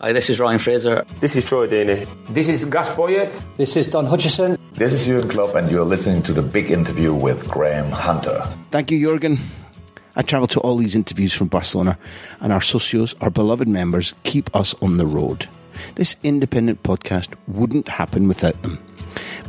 Hi, this is Ryan Fraser. This is Troy Deeney. This is Gus Poyet. This is Don Hutchison. This is Jurgen Klopp, and you're listening to the big interview with Graham Hunter. Thank you, Jurgen. I travel to all these interviews from Barcelona, and our socios, our beloved members, keep us on the road. This independent podcast wouldn't happen without them.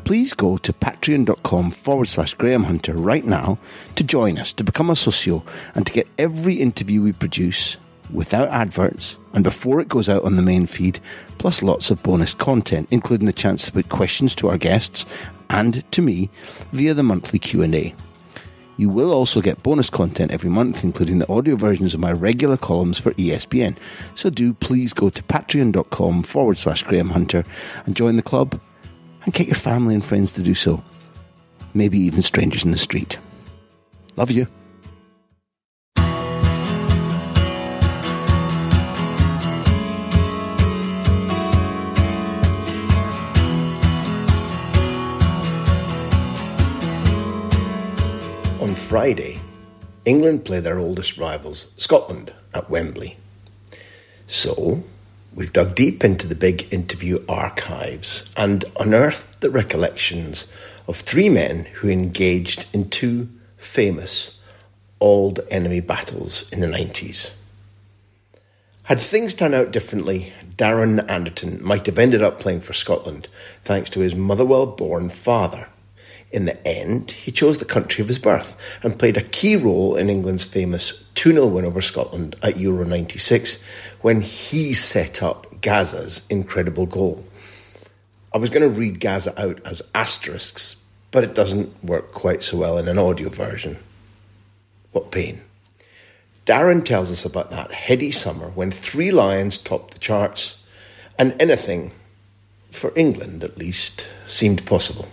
Please go to patreon.com forward slash Graham Hunter right now to join us, to become a socio, and to get every interview we produce without adverts and before it goes out on the main feed, plus lots of bonus content, including the chance to put questions to our guests and to me via the monthly Q&A. You will also get bonus content every month, including the audio versions of my regular columns for ESPN. So do please go to patreon.com forward slash Graham Hunter and join the club and get your family and friends to do so. Maybe even strangers in the street. Love you. Friday, England play their oldest rivals, Scotland, at Wembley. So, we've dug deep into the big interview archives and unearthed the recollections of three men who engaged in two famous old enemy battles in the 90s. Had things turned out differently, Darren Anderton might have ended up playing for Scotland thanks to his Motherwell born father. In the end, he chose the country of his birth and played a key role in England's famous 2 0 win over Scotland at Euro 96 when he set up Gazza's incredible goal. I was going to read Gaza out as asterisks, but it doesn't work quite so well in an audio version. What pain. Darren tells us about that heady summer when Three Lions topped the charts and anything, for England at least, seemed possible.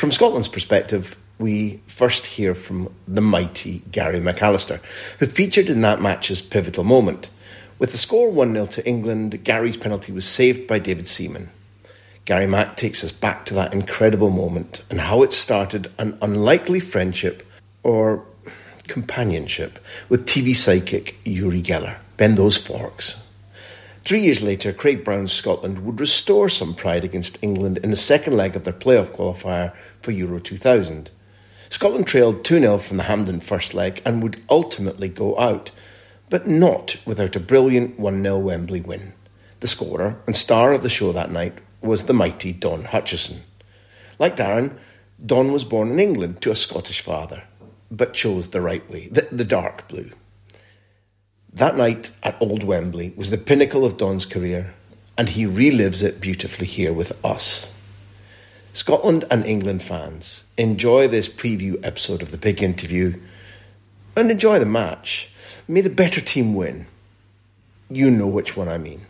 From Scotland's perspective, we first hear from the mighty Gary McAllister, who featured in that match's pivotal moment. With the score 1 0 to England, Gary's penalty was saved by David Seaman. Gary Mack takes us back to that incredible moment and how it started an unlikely friendship or companionship with TV psychic Uri Geller. Bend those forks. Three years later, Craig Brown's Scotland would restore some pride against England in the second leg of their playoff qualifier for Euro 2000. Scotland trailed 2 0 from the Hampden first leg and would ultimately go out, but not without a brilliant 1 0 Wembley win. The scorer and star of the show that night was the mighty Don Hutchison. Like Darren, Don was born in England to a Scottish father, but chose the right way, the, the dark blue. That night at Old Wembley was the pinnacle of Don's career, and he relives it beautifully here with us. Scotland and England fans, enjoy this preview episode of the big interview and enjoy the match. May the better team win. You know which one I mean.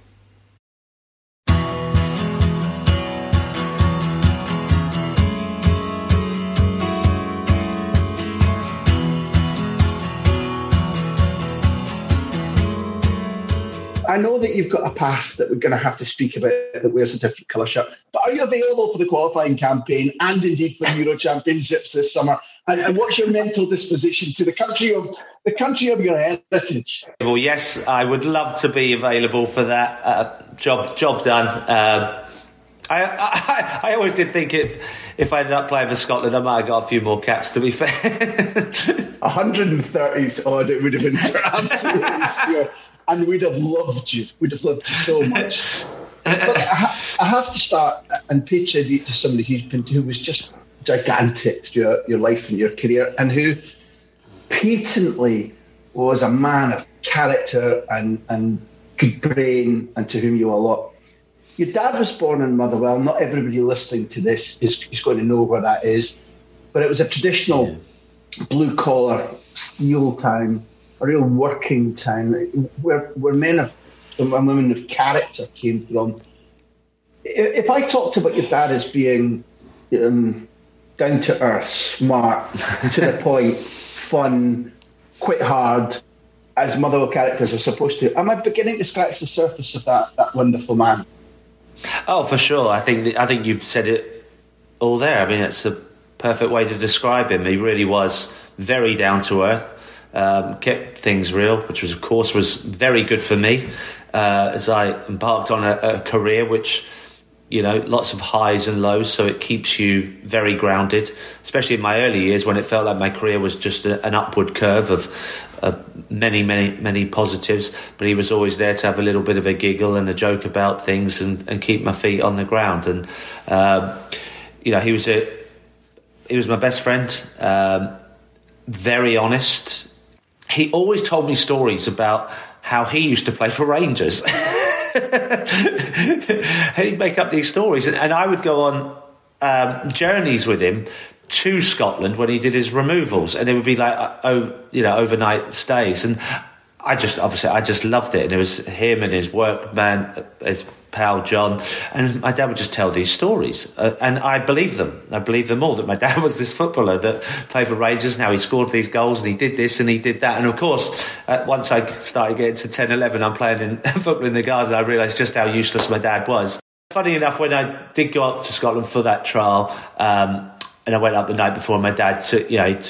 I know that you've got a past that we're going to have to speak about that wears a different colour shirt, but are you available for the qualifying campaign and indeed for the Euro Championships this summer? And, and what's your mental disposition to the country of the country of your heritage? Well, yes, I would love to be available for that. Uh, job, job done. Um, I, I, I always did think if if I ended up playing for Scotland, I might have got a few more caps. To be fair, 130s odd it would have been absolutely sure. And we'd have loved you. We'd have loved you so much. I, I have to start and pay tribute to somebody who's been who was just gigantic through your, your life and your career, and who patently was a man of character and and good brain, and to whom you owe a lot. Your dad was born in Motherwell. Not everybody listening to this is, is going to know where that is, but it was a traditional blue collar steel town a real working town where where men of and women of character came from. If I talked about your dad as being um, down to earth, smart, to the point, fun, quite hard, as Motherwell characters are supposed to, am I beginning to scratch the surface of that that wonderful man? Oh, for sure. I think I think you've said it all there. I mean, it's a perfect way to describe him. He really was very down to earth. Um, kept things real, which was, of course, was very good for me uh, as I embarked on a, a, career which, you know, lots of highs and lows. So it keeps you very grounded, especially in my early years when it felt like my career was just a, an upward curve of, many, many, many positives. But he was always there to have a little bit of a giggle and a joke about things and, and keep my feet on the ground. And um, you know, he was a he was my best friend. Um, very honest. He always told me stories about how he used to play for Rangers. and he'd make up these stories, and, and I would go on um, journeys with him to Scotland when he did his removals, and it would be like uh, you know overnight stays. And I just obviously I just loved it, and it was him and his workman, his pal John, and my dad would just tell these stories, uh, and I believe them. I believe them all. That my dad was this footballer that played for Rangers. Now he scored these goals, and he did this, and he did that. And of course, uh, once I started getting to 10, 11, I'm playing in football in the garden. I realised just how useless my dad was. Funny enough, when I did go up to Scotland for that trial, um, and I went up the night before, my dad took, you know,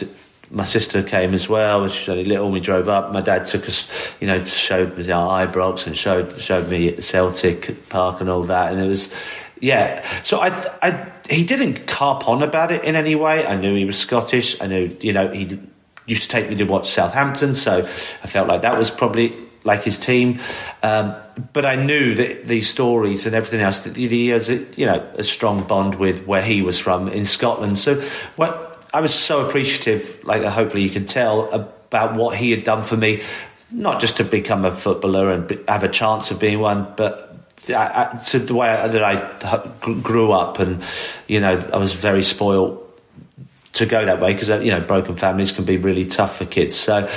my sister came as well. She was only little. We drove up. My dad took us, you know, showed me our Ibrox and showed showed me Celtic Park and all that. And it was, yeah. So I, I, he didn't carp on about it in any way. I knew he was Scottish. I knew, you know, he used to take me to watch Southampton. So I felt like that was probably like his team. Um, but I knew that these stories and everything else that he has, a, you know, a strong bond with where he was from in Scotland. So what I was so appreciative, like hopefully you can tell, about what he had done for me, not just to become a footballer and have a chance of being one, but to the way that I grew up, and you know, I was very spoiled to go that way because uh, you know, broken families can be really tough for kids. So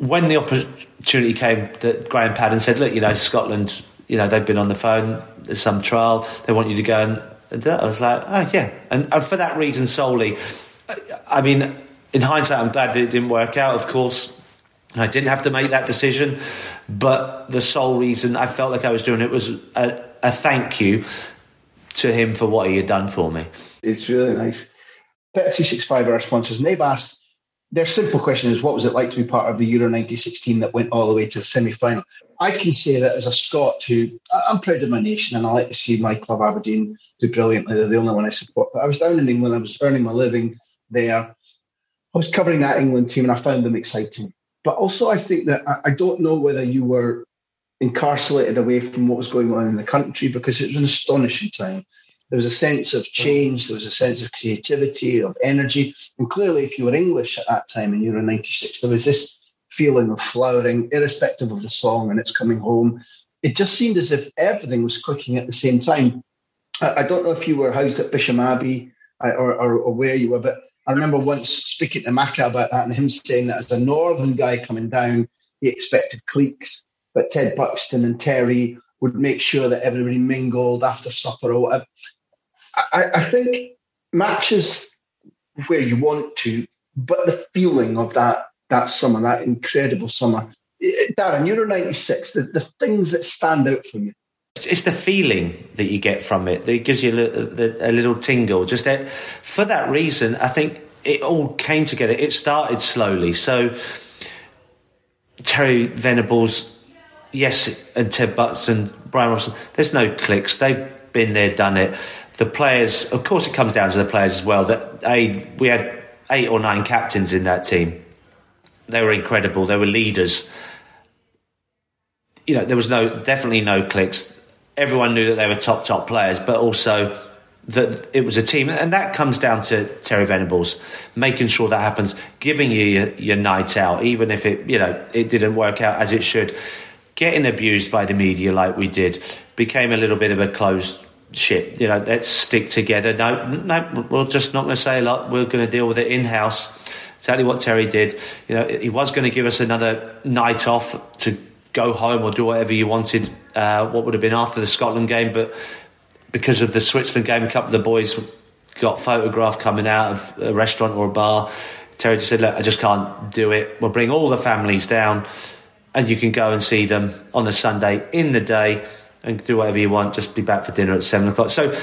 when the opportunity came, that Graham Paddon said, "Look, you know, Scotland, you know, they've been on the phone. There's some trial. They want you to go." And, I was like, "Oh yeah," and, and for that reason solely I mean, in hindsight, I'm glad that it didn't work out. Of course, I didn't have to make that decision, but the sole reason I felt like I was doing it was a, a thank you to him for what he had done for me. It's really nice. 365 are our sponsors, and they've asked their simple question is what was it like to be part of the Euro 96 that went all the way to the semi final? I can say that as a Scot who I'm proud of my nation and I like to see my club Aberdeen do brilliantly. They're the only one I support. But I was down in England, I was earning my living there. I was covering that England team and I found them exciting. But also, I think that I, don't know whether you were incarcerated away from what was going on in the country because it was an astonishing time. There was a sense of change, there was a sense of creativity, of energy. And clearly, if you were English at that time in Euro 96, there was this feeling of flowering, irrespective of the song and it's coming home. It just seemed as if everything was clicking at the same time. I, I don't know if you were housed at Bisham Abbey or, or, or where you were, but I remember once speaking to Macca about that and him saying that as a northern guy coming down, he expected cliques, but Ted Buxton and Terry would make sure that everybody mingled after supper or whatever. I, I think matches where you want to, but the feeling of that that summer, that incredible summer. Eh, Darren, You're Euro 96, the, the things that stand out for you. It's the feeling that you get from it that gives you a little, a little tingle. Just that, for that reason, I think it all came together. It started slowly. So Terry Venables, yes, and Ted Butts and Brian Robson, there's no clicks. They've been there, done it. The players, of course, it comes down to the players as well. That we had eight or nine captains in that team. They were incredible. They were leaders. You know, there was no definitely no clicks everyone knew that they were top top players, but also that it was a team, and that comes down to Terry Venables making sure that happens, giving you your, your night out, even if it you know it didn't work out as it should. Getting abused by the media like we did became a little bit of a closed ship. You know, let's stick together. No, no, we're just not going to say a lot. We're going to deal with it in house. exactly what Terry did. You know, he was going to give us another night off to go home or do whatever you wanted. Uh, what would have been after the Scotland game, but because of the Switzerland game, a couple of the boys got photographed coming out of a restaurant or a bar. Terry just said, "Look, I just can't do it. We'll bring all the families down, and you can go and see them on a Sunday in the day." And do whatever you want. Just be back for dinner at seven o'clock. So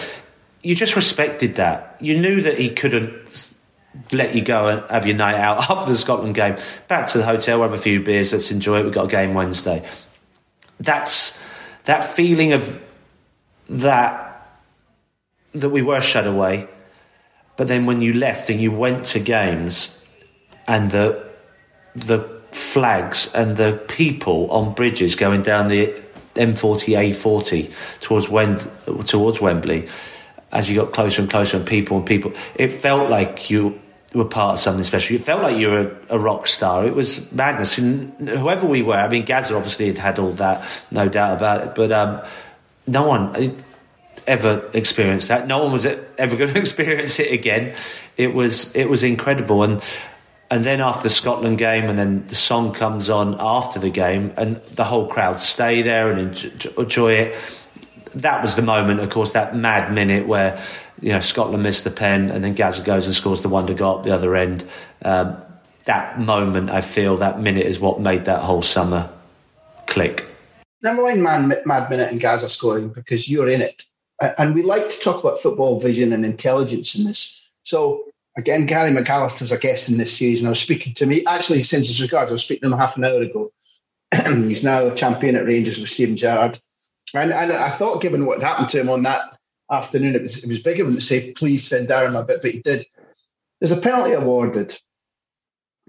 you just respected that. You knew that he couldn't let you go and have your night out after the Scotland game. Back to the hotel, have a few beers. Let's enjoy it. We've got a game Wednesday. That's that feeling of that that we were shut away. But then when you left and you went to games, and the the flags and the people on bridges going down the M40, A40 towards Wend- towards Wembley, as you got closer and closer, and people and people, it felt like you were part of something special. It felt like you were a, a rock star. It was madness. And whoever we were, I mean, Gazza obviously had had all that, no doubt about it. But um, no one ever experienced that. No one was ever going to experience it again. It was it was incredible, and and then after the Scotland game, and then the song comes on after the game, and the whole crowd stay there and enjoy it. That was the moment, of course, that mad minute where you know Scotland missed the pen, and then Gazza goes and scores the wonder goal at the other end. Um, that moment, I feel, that minute is what made that whole summer click. Never mind man, mad minute and Gazza scoring because you're in it, and we like to talk about football vision and intelligence in this. So Again, Gary McAllister's a guest in this series, and I was speaking to me actually since his regards. I was speaking to him half an hour ago. He's now a champion at Rangers with Steven Gerrard, and, and I thought, given what happened to him on that afternoon, it was it was big of him to say, "Please send Darren a bit," but he did. There's a penalty awarded.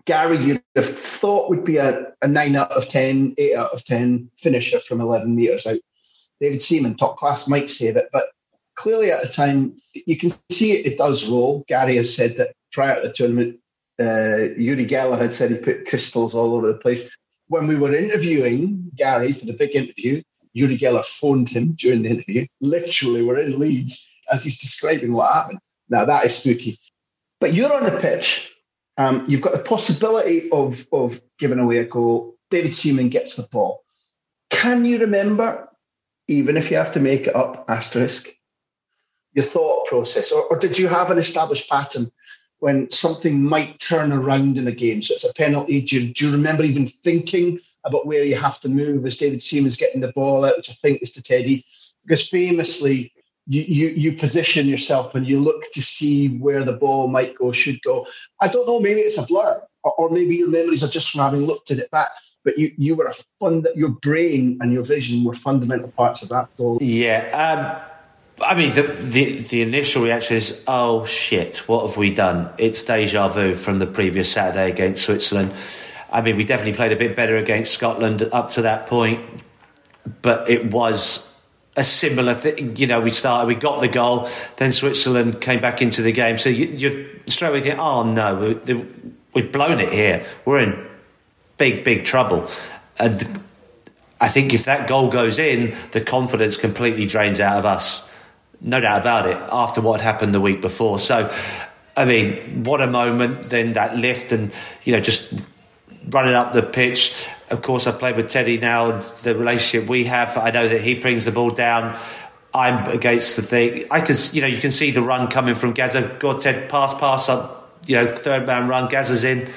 Gary, you'd have thought would be a, a 9 out of 10, 8 out of 10 finisher from 11 metres out. David Seaman, top class, might save it, but clearly at the time, you can see it, it does roll. Gary has said that prior to the tournament, uh, Uri Geller had said he put crystals all over the place. When we were interviewing Gary for the big interview, Uri Geller phoned him during the interview. Literally, we're in Leeds as he's describing what happened. Now, that is spooky. But you're on the pitch. Um, you've got the possibility of, of giving away a goal. David Seaman gets the ball. Can you remember, even if you have to make it up, asterisk, your thought process, or, or did you have an established pattern when something might turn around in a game? So it's a penalty. Do you, do you remember even thinking about where you have to move as David Seaman's getting the ball out, which I think is to Teddy? Because famously, you, you, you position yourself and you look to see where the ball might go, should go. I don't know, maybe it's a blur, or, or maybe your memories are just from having looked at it back but you, you were a fund your brain and your vision were fundamental parts of that goal. Yeah, um, I mean, the, the, the initial reaction is, oh shit, what have we done? It's deja vu from the previous Saturday against Switzerland. I mean, we definitely played a bit better against Scotland up to that point, but it was a similar thing. You know, we started, we got the goal, then Switzerland came back into the game. So you, you're straight away thinking, oh no, we, we've blown it here. We're in big, big trouble. And I think if that goal goes in, the confidence completely drains out of us no doubt about it, after what happened the week before. So, I mean, what a moment. Then that lift and, you know, just running up the pitch. Of course, I played with Teddy now, the relationship we have. I know that he brings the ball down. I'm against the thing. I can, you know, you can see the run coming from Gazza. God, Ted, pass, pass up, you know, third man run. Gazza's in.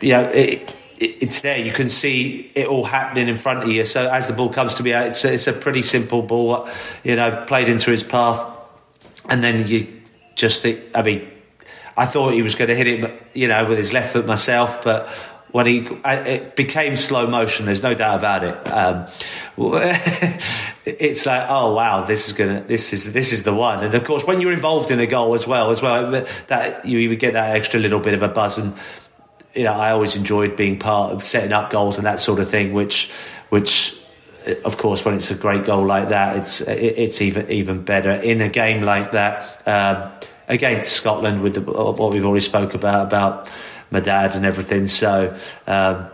You know, it, it's there. You can see it all happening in front of you. So as the ball comes to me it's a, it's a pretty simple ball, you know, played into his path, and then you just think. I mean, I thought he was going to hit it, you know, with his left foot myself, but when he it became slow motion, there's no doubt about it. Um, it's like, oh wow, this is gonna, this is this is the one. And of course, when you're involved in a goal as well, as well, that you even get that extra little bit of a buzz and you know, I always enjoyed being part of setting up goals and that sort of thing, which, which, of course, when it's a great goal like that, it's it's even even better in a game like that um, against Scotland with the, what we've already spoke about about my dad and everything. So um,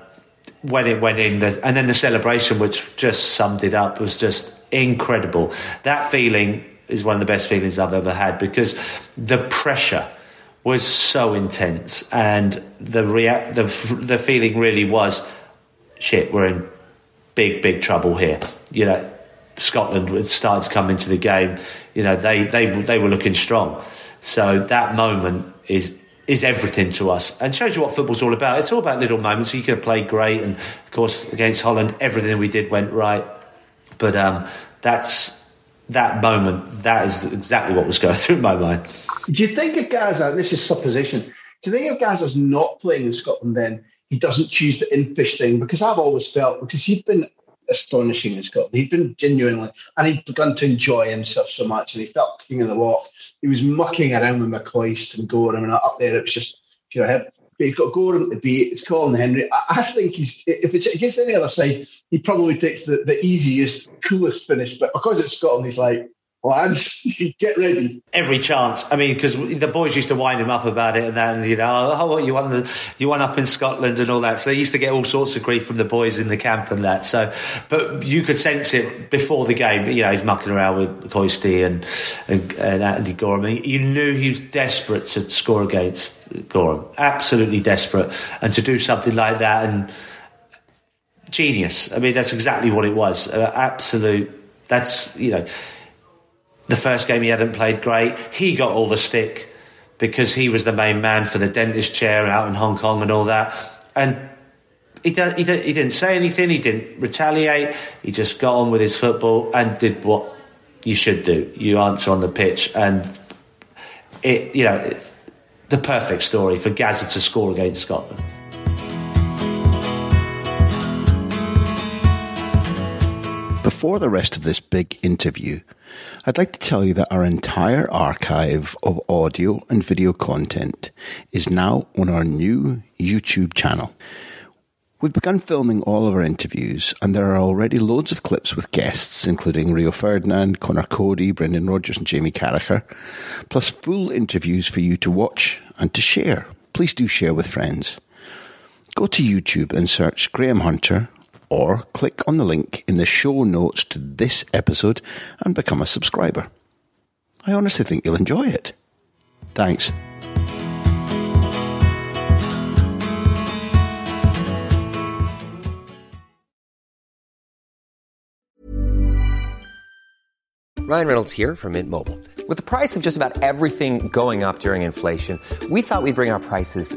when it went in, the, and then the celebration, which just summed it up, was just incredible. That feeling is one of the best feelings I've ever had because the pressure was so intense, and the rea- the the feeling really was, shit, we're in big big trouble here. You know, Scotland started to come into the game. You know, they they they were looking strong. So that moment is is everything to us and shows you what football's all about. It's all about little moments. You could played great, and of course against Holland, everything we did went right. But um, that's that moment. That is exactly what was going through my mind. Do you think if Gazza, uh, this is supposition, do you think if Gazza's not playing in Scotland, then he doesn't choose the impish thing? Because I've always felt because he'd been astonishing in Scotland. He'd been genuinely, and he'd begun to enjoy himself so much, and he felt king of the walk. He was mucking around with McCoist and Goram, and up there it was just, you know, he's got Goram to beat. It's Colin Hendry. I, I think he's if it's against any other side, he probably takes the, the easiest, coolest finish. But because it's Scotland, he's like, lads, get ready. Every chance. I mean, because the boys used to wind him up about it, and then you know, oh, what you won the you won up in Scotland and all that. So they used to get all sorts of grief from the boys in the camp and that. So, but you could sense it before the game. But you know, he's mucking around with Coisty and and, and Andy Goram. You knew he was desperate to score against Goram, absolutely desperate, and to do something like that and genius. I mean, that's exactly what it was. Uh, absolute. That's you know the first game he hadn't played great. He got all the stick because he was the main man for the dentist chair out in Hong Kong and all that. And he, he, he didn't say anything, he didn't retaliate, he just got on with his football and did what you should do. You answer on the pitch. And it, you know, the perfect story for Gazza to score against Scotland. Before the rest of this big interview, I'd like to tell you that our entire archive of audio and video content is now on our new YouTube channel. We've begun filming all of our interviews, and there are already loads of clips with guests, including Rio Ferdinand, Conor Coady, Brendan Rodgers, and Jamie Carragher, plus full interviews for you to watch and to share. Please do share with friends. Go to YouTube and search Graham Hunter or click on the link in the show notes to this episode and become a subscriber. I honestly think you'll enjoy it. Thanks. Ryan Reynolds here from Mint Mobile. With the price of just about everything going up during inflation, we thought we'd bring our prices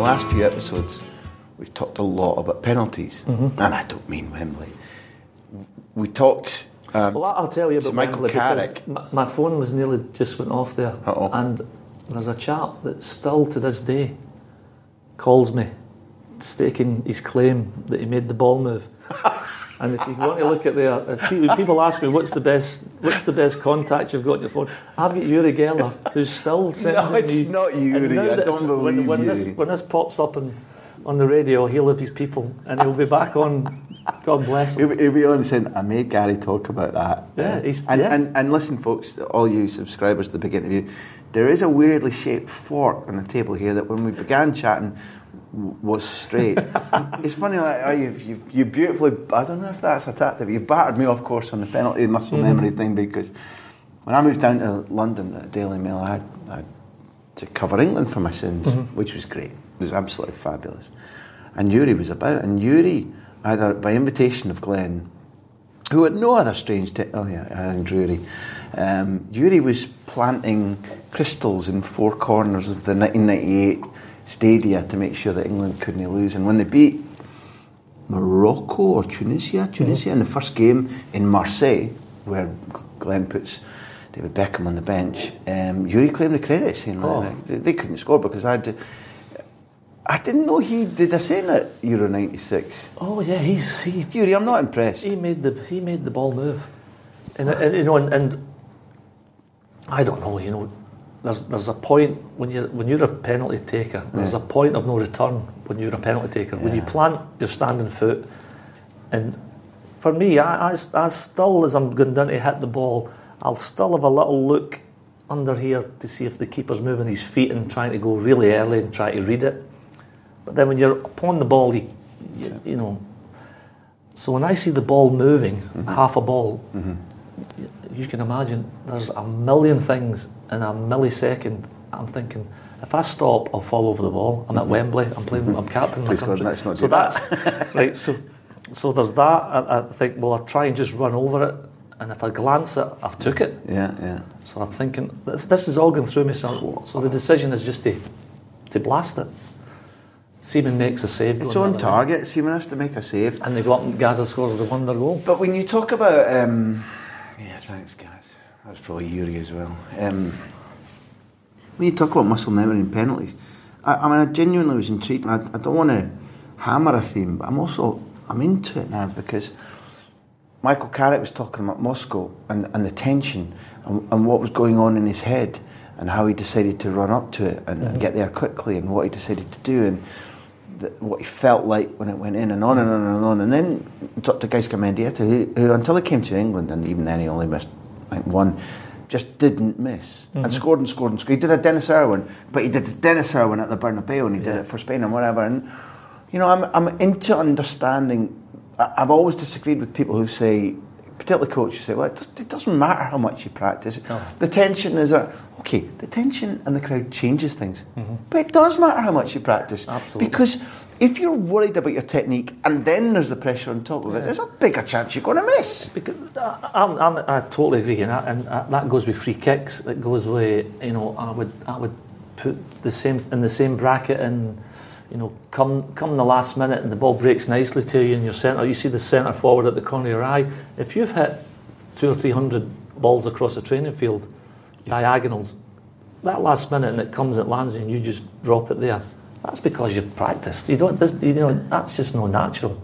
last few episodes, we've talked a lot about penalties, and I don't mean Wembley. We talked. Um, Well, I'll tell you about Michael Wembley Carrick. my, my phone was nearly just went off there, Uh-oh. and there's a chap that still to this day calls me, staking his claim that he made the ball move. and if you want to look at there, uh, if people ask me what's the best, what's the best contact you've got on your phone, I've got Uri Geller, who's still sending No, it's me. not and Yuri, I don't if- when, believe when this you. when this pops up on on the radio. He'll have his people, and he'll be back on. God bless him. He'll, be- he'll be on saying, I made Gary talk about that. Yeah, he's- and, yeah. And, and listen, folks, all you subscribers to the big interview, there is a weirdly shaped fork on the table here that when we began chatting was straight. it's funny like, how you've, you've, you beautifully, I don't know if that's a tactic, you've battered me off course on the penalty muscle Mhm. memory thing because when I moved down to London at Daily Mail, I had, I had to cover England for my sins, Mhm. which was great. It was absolutely fabulous. And Yuri was about, and Yuri, either by invitation of Glenn, who had no other strange. Oh yeah, and Drewery. Um, Yuri was planting crystals in four corners of the 1998 stadia to make sure that England couldn't lose. And when they beat Morocco or Tunisia, Tunisia in the first game in Marseille, where Glenn puts David Beckham on the bench, um, Yuri claimed the credit, saying Oh. like, they, they couldn't score because I had to. I didn't know he did a saying at Euro '96. Oh yeah, he's he. Yuri, I'm not impressed. He made the he made the ball move, and, and you know, and, and I don't know. You know, there's there's a point when you when you're a penalty taker. There's Yeah. a point of no return when you're a penalty taker. When you plant your standing foot, and for me, I, I, I still as I'm going down to hit the ball, I'll still have a little look under here to see if the keeper's moving his feet and trying to go really early and try to read it. But then when you're upon the ball, you, you, you know. So when I see the ball moving, mm-hmm. half a ball, mm-hmm. y- you can imagine there's a million things in a millisecond. I'm thinking, if I stop, I'll fall over the wall. I'm at Wembley. I'm playing. I'm captain. Please God, country. let's not so do that. that's right. So, so there's that. I, I think. Well, I'll try and just run over it, and if I glance it, I've took it. Yeah, yeah. So I'm thinking this, this is all going through me. So, so the decision is just to to blast it. Seaman makes a save. It's on the way. target. Seaman has to make a save. And they go up and Gazza scores the wonder goal. But when you talk about, um, yeah, thanks, guys. That was probably Yuri as well. Um, when you talk about muscle memory and penalties, I, I mean, I genuinely was intrigued. I, I don't want to hammer a theme, but I'm also I'm into it now because Michael Carrick was talking about Moscow and, and the tension and, and what was going on in his head and how he decided to run up to it and, and Mhm. get there quickly and what he decided to do and the, what he felt like when it went in and on and on and on. And then Dr. Gaizka Mendieta, who, who until he came to England, and even then he only missed like one, just didn't miss and Mhm. scored and scored and scored. He did a Denis Irwin, but he did a Denis Irwin at the Bernabeu and he did Yeah. it for Spain and whatever. And you know, I'm, I'm into understanding. I- I've always disagreed with people who say, particularly coaches, say, well, it, it doesn't matter how much you practice. The tension is a, okay, the tension and the crowd changes things. But it does matter how much you practice. Absolutely. Because if you're worried about your technique and then there's the pressure on top of it, there's a bigger chance you're going to miss. Because I, I'm, I'm, I totally agree, and, that, and that that goes with free kicks. It goes with you know I would I would put the same in the same bracket and you know come come the last minute and the ball breaks nicely to you in your centre. You see the centre forward at the corner of your eye. If you've hit two or three hundred balls across a training field, diagonals, that last minute and it comes, it lands, and you just drop it there. That's because you've practiced. You don't. This, you know that's just no natural.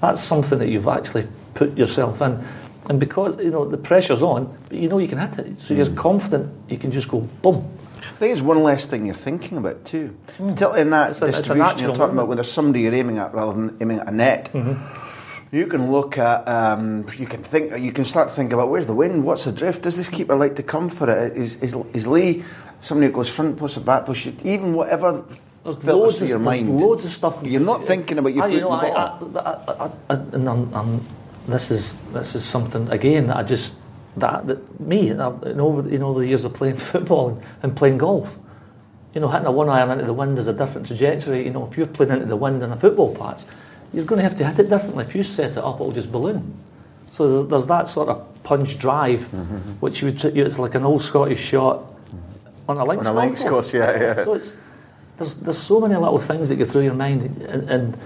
That's something that you've actually put yourself in. And because you know the pressure's on, but you know you can hit it, so you're hmm. confident you can just go boom. I think it's one less thing you're thinking about too. Hmm. Particularly in that It's a- a you're talking about when there's somebody you're aiming at rather than aiming at a net. Mm-hmm. You can look at, um, you can think, you can start to think about where's the wind, what's the drift, does this keeper like to come for it? Is, is, is Lee somebody who goes front post or back post? Even whatever There's filters loads, of, your mind. loads of stuff. You're not thinking about your I- foot you know, in the I- I, I, and I'm, I'm, this is this is something again that I just that, that me and over you know the years of playing football and, and playing golf. You know, hitting a one iron into the wind is a different trajectory. You know, if you're playing into the wind in a football patch, you're going to have to hit it differently. If you set it up, it'll just balloon. So there's, there's that sort of punch drive, Mm-hmm. which you would, it's like an old Scottish shot on a links On a links golf course, yeah, yeah. So it's there's there's so many little things that go through your mind, and, and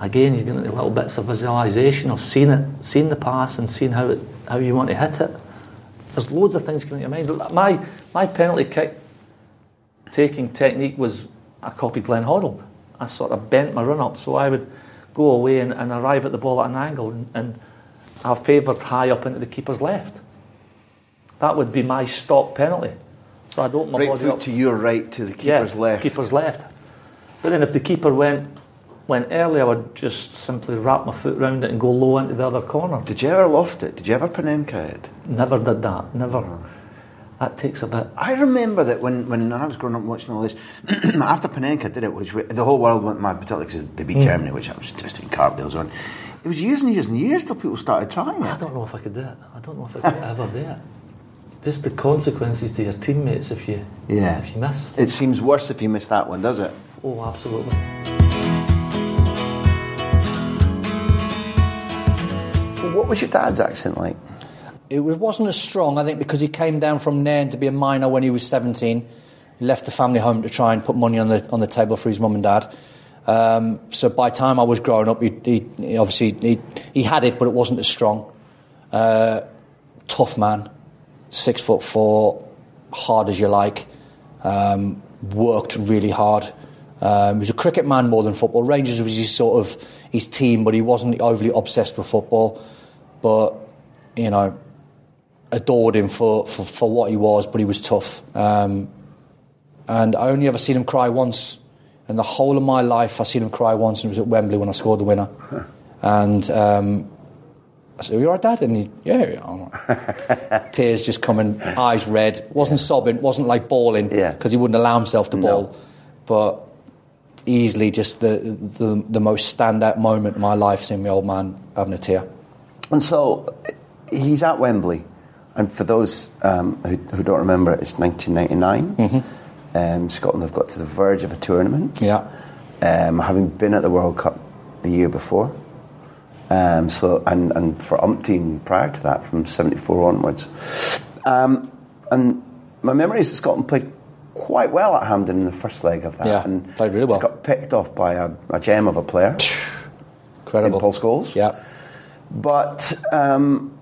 again, you're getting little bits of visualisation of seeing it, seeing the pass, and seeing how it, how you want to hit it. There's loads of things going in your mind. My my penalty kick taking technique was I copied Glenn Hoddle. I sort of bent my run up, so I would go away and, and arrive at the ball at an angle, and, and I favoured high up into the keeper's left. That would be my stop penalty. So I'd open my Right body foot up to your right to the keeper's yeah, left. Keeper's left. But then if the keeper went when early I would just simply wrap my foot round it and go low into the other corner. Did you ever loft it? Did you ever Panenka it? Never did that. Never. That takes a bit. I remember that when, when I was growing up watching all this, after Panenka did it, which we, the whole world went mad, particularly because they beat Mm. Germany, which I was just in cartwheels on. It was years and years and years till people started trying it. I don't know if I could do it. I don't know if I could ever do it. Just the consequences to your teammates if you Yeah. if you miss. It seems worse if you miss that one, does it? Oh, absolutely. What was your dad's accent like? It wasn't as strong, I think, because he came down from Nairn to be a miner when he was 17. He left the family home to try and put money on the on the table for his mum and dad. Um, so by the time I was growing up, he, he, he obviously he, he had it, but it wasn't as strong. Uh, tough man, six foot four, hard as you like. Um, worked really hard. Um, he was a cricket man more than football. Rangers was his sort of his team, but he wasn't overly obsessed with football. But you know, adored him for, for, for what he was, but he was tough. Um, and I only ever seen him cry once. In the whole of my life, I seen him cry once, and it was at Wembley when I scored the winner. And um, I said, "Are you all right, Dad?" And he, "Yeah." yeah, I'm all right." Tears just coming, eyes red. wasn't sobbing, wasn't like bawling, Yeah. because he wouldn't allow himself to No. bawl. But easily, just the, the the most standout moment in my life, seeing my old man having a tear. And so he's at Wembley. And for those um, who, who don't remember, it's 1999. Um, Scotland have got to the verge of a tournament. Yeah. um, having been at the World Cup the year before. Um, so and, and for umpteen prior to that, from '74 onwards. Um, and my memory is that Scotland played quite well at Hampden in the first leg of that, Yeah, and played really well. got picked off by a, a gem of a player, Incredible. in Paul Scholes. Yeah. But um,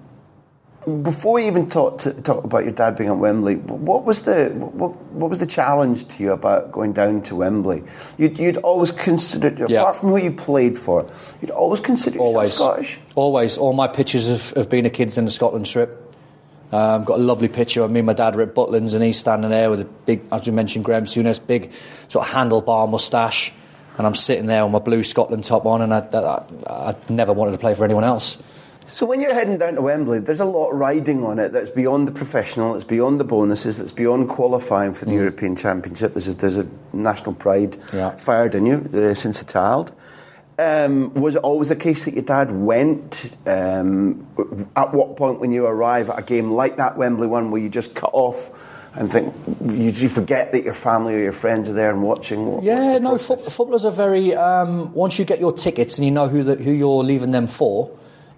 before you even talk, to, talk about your dad being at Wembley, what was the what, what was the challenge to you about going down to Wembley? You'd, you'd always considered, Yeah. apart from who you played for, you'd always considered Always. yourself Scottish. Always. All my pictures of, of being a kid's in the Scotland strip. Um, got a lovely picture of me and my dad were at Butlins, and he's standing there with a big, as we mentioned, Graham Souness, big sort of handlebar moustache. And I'm sitting there with my blue Scotland top on and I, I, I never wanted to play for anyone else. So when you're heading down to Wembley, there's a lot riding on it that's beyond the professional, that's beyond the bonuses, that's beyond qualifying for the European Championship. There's a, there's a national pride Mm. Yeah. fired in you uh, since a child. Um, was it always the case that your dad went? Um, at what point when you arrive at a game like that Wembley one, where you just cut off and think you, you forget that your family or your friends are there and watching? What- Yeah, no, foot, footballers are very. Um, once you get your tickets and you know who the, who you're leaving them for,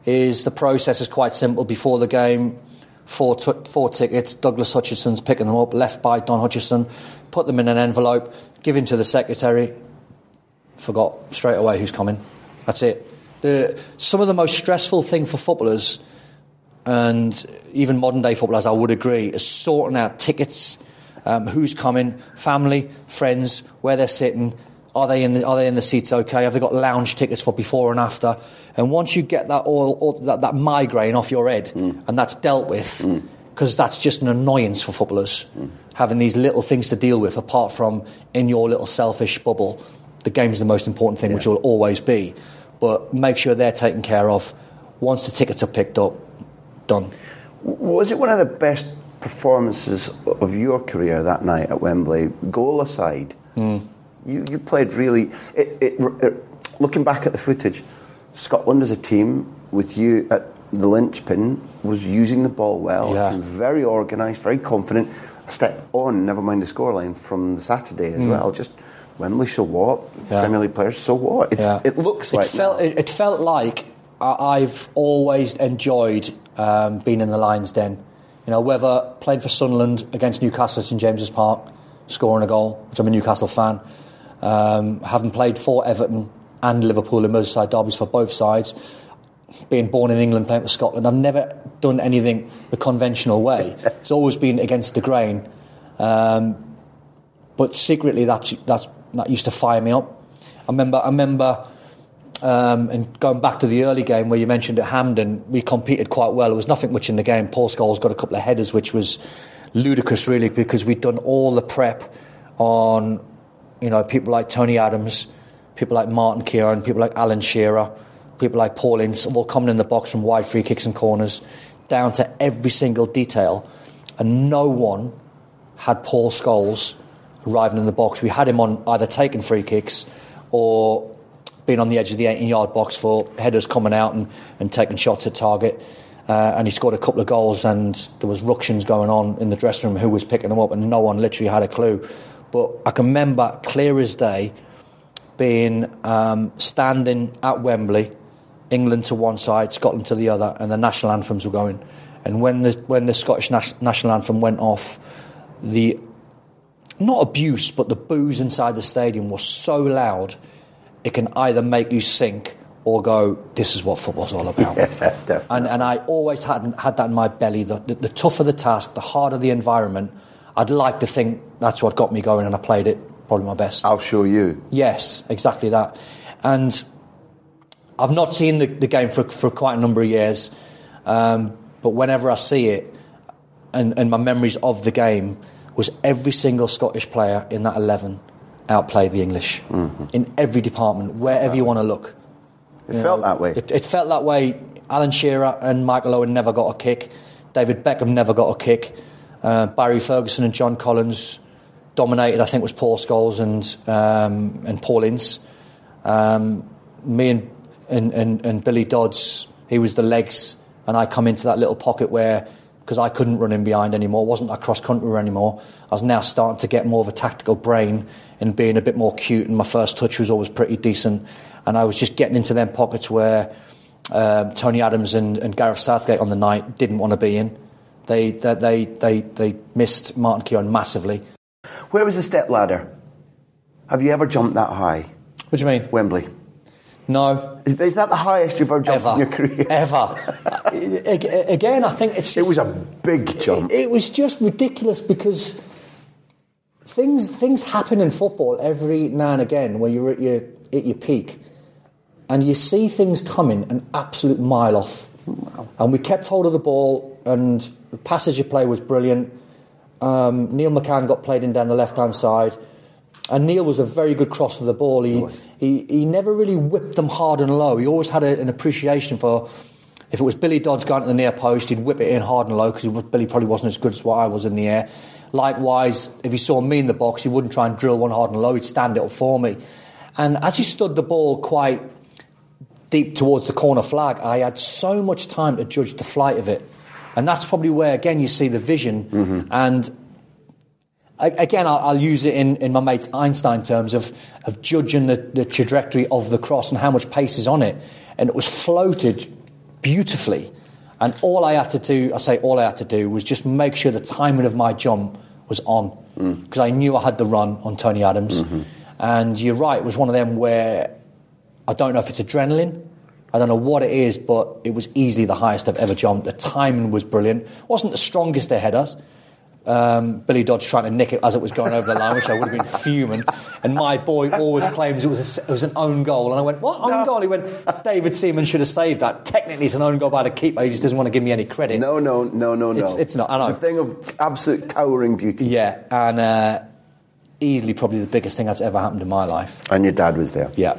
is the process is quite simple. Before the game, four t- four tickets. Douglas Hutchison's picking them up, left by Don Hutchison, put them in an envelope, give him to the secretary. Forgot straight away who's coming. That's it. The, some of the most stressful thing for footballers, and even modern day footballers, I would agree, is sorting out tickets, um, who's coming, family, friends, where they're sitting. Are they in the Are they in the seats? Okay. Have they got lounge tickets for before and after? And once you get that all, all that, that migraine off your head, mm. and that's dealt with, mm. because that's just an annoyance for footballers, mm. having these little things to deal with. Apart from in your little selfish bubble, the game's the most important thing, which will always be. But make sure they're taken care of. Once the tickets are picked up, done. Was it one of the best performances of your career that night at Wembley? Goal aside, Hmm. You, you played really. It, it, it, looking back at the footage, Scotland as a team, with you at the linchpin, was using the ball well. Yeah. Very organised, very confident. A step on, never mind the scoreline from the Saturday as well. Just Wembley, so what? Yeah. Premier League players, so what? It, Yeah. it looks like it felt. It, it felt like I've always enjoyed um, being in the Lions' Den. You know, whether playing for Sunderland against Newcastle at St James's Park, scoring a goal, which I'm a Newcastle fan. Um, having played for Everton and Liverpool in Merseyside derbies for both sides, being born in England, playing for Scotland, I've never done anything the conventional way. it's always been against the grain. Um, but secretly, that's, that's, that used to fire me up. I remember, I remember, um, and going back to the early game where you mentioned at Hampden, we competed quite well. There was nothing much in the game. Paul Scholes got a couple of headers, which was ludicrous, really, because we'd done all the prep on, you know, people like Tony Adams, people like Martin Keown, people like Alan Shearer, people like Paul Ince, all coming in the box from wide free kicks and corners, down to every single detail. And no one had Paul Scholes arriving in the box. We had him on either taking free kicks or being on the edge of the 18 yard box for headers coming out and, and taking shots at target. Uh, and he scored a couple of goals, and there was ructions going on in the dressing room who was picking them up, and no one literally had a clue. But I can remember clear as day being um, standing at Wembley, England to one side, Scotland to the other, and the national anthems were going. And when the when the Scottish nas- national anthem went off, the not abuse, but the boos inside the stadium was so loud, it can either make you sink or go, this is what football's all about. Yeah, and, and I always had, had that in my belly. The, the, the tougher the task, the harder the environment, I'd like to think that's what got me going and I played it probably my best. I'll show you. Yes, exactly that. And I've not seen the, the game for, for quite a number of years, um, but whenever I see it, and, and my memories of the game, was every single Scottish player in that 11 outplayed the English in every department, wherever you want to look. It You felt know, that way. It, it felt that way. Alan Shearer and Michael Owen never got a kick. David Beckham never got a kick. Uh, Barry Ferguson and John Collins dominated. I think was Paul Scholes and um, and Paul Ince. Um, me and, and, and, and Billy Dodds, he was the legs, and I come into that little pocket where because I couldn't run in behind anymore, wasn't a cross country anymore. I was now starting to get more of a tactical brain and being a bit more cute, and my first touch was always pretty decent. And I was just getting into them pockets where um, Tony Adams and, and Gareth Southgate on the night didn't want to be in. They, they, they, they, they missed Martin Keown massively. Where was the step ladder? Have you ever jumped that high? What do you mean? Wembley. No. Is, is that the highest you've ever jumped Ever. in your career? Ever. Again, I think it's It was a big jump. It was just ridiculous because things things happen in football every now and again when you're at your at your peak, and you see things coming an absolute mile off. And we kept hold of the ball, and the passage of play was brilliant. Um, Neil McCann got played in down the left hand side. And Neil was a very good cross of the ball. He, he, he never really whipped them hard and low. He always had a, an appreciation for if it was Billy Dodds going to the near post, he'd whip it in hard and low because Billy probably wasn't as good as what I was in the air. Likewise, if he saw me in the box, he wouldn't try and drill one hard and low, he'd stand it up for me. And as he stood the ball quite deep towards the corner flag, I had so much time to judge the flight of it. And that's probably where, again, you see the vision. Mm-hmm. And a- again, I'll, I'll use it in, in my mate Einstein terms of, of judging the, the trajectory of the cross and how much pace is on it. And it was floated beautifully. And all I had to do, I say all I had to do, was just make sure the timing of my jump was on. Mm. Because I knew I had the run on Tony Adams. Mm-hmm. And you're right, it was one of them where I don't know if it's adrenaline. I don't know what it is, but it was easily the highest I've ever jumped. The timing was brilliant. wasn't the strongest they headers. Um, Billy Dodds trying to nick it as it was going over the line, which I would have been fuming. And my boy always claims it was a, it was an own goal. And I went, what own goal? He went, David Seaman should have saved that. Technically, it's an own goal by the keeper. He just doesn't want to give me any credit. No, no, no, no, no. It's- it's not, I know. It's a thing of absolute towering beauty. Yeah, and uh, easily probably the biggest thing that's ever happened in my life. And your dad was there. Yeah.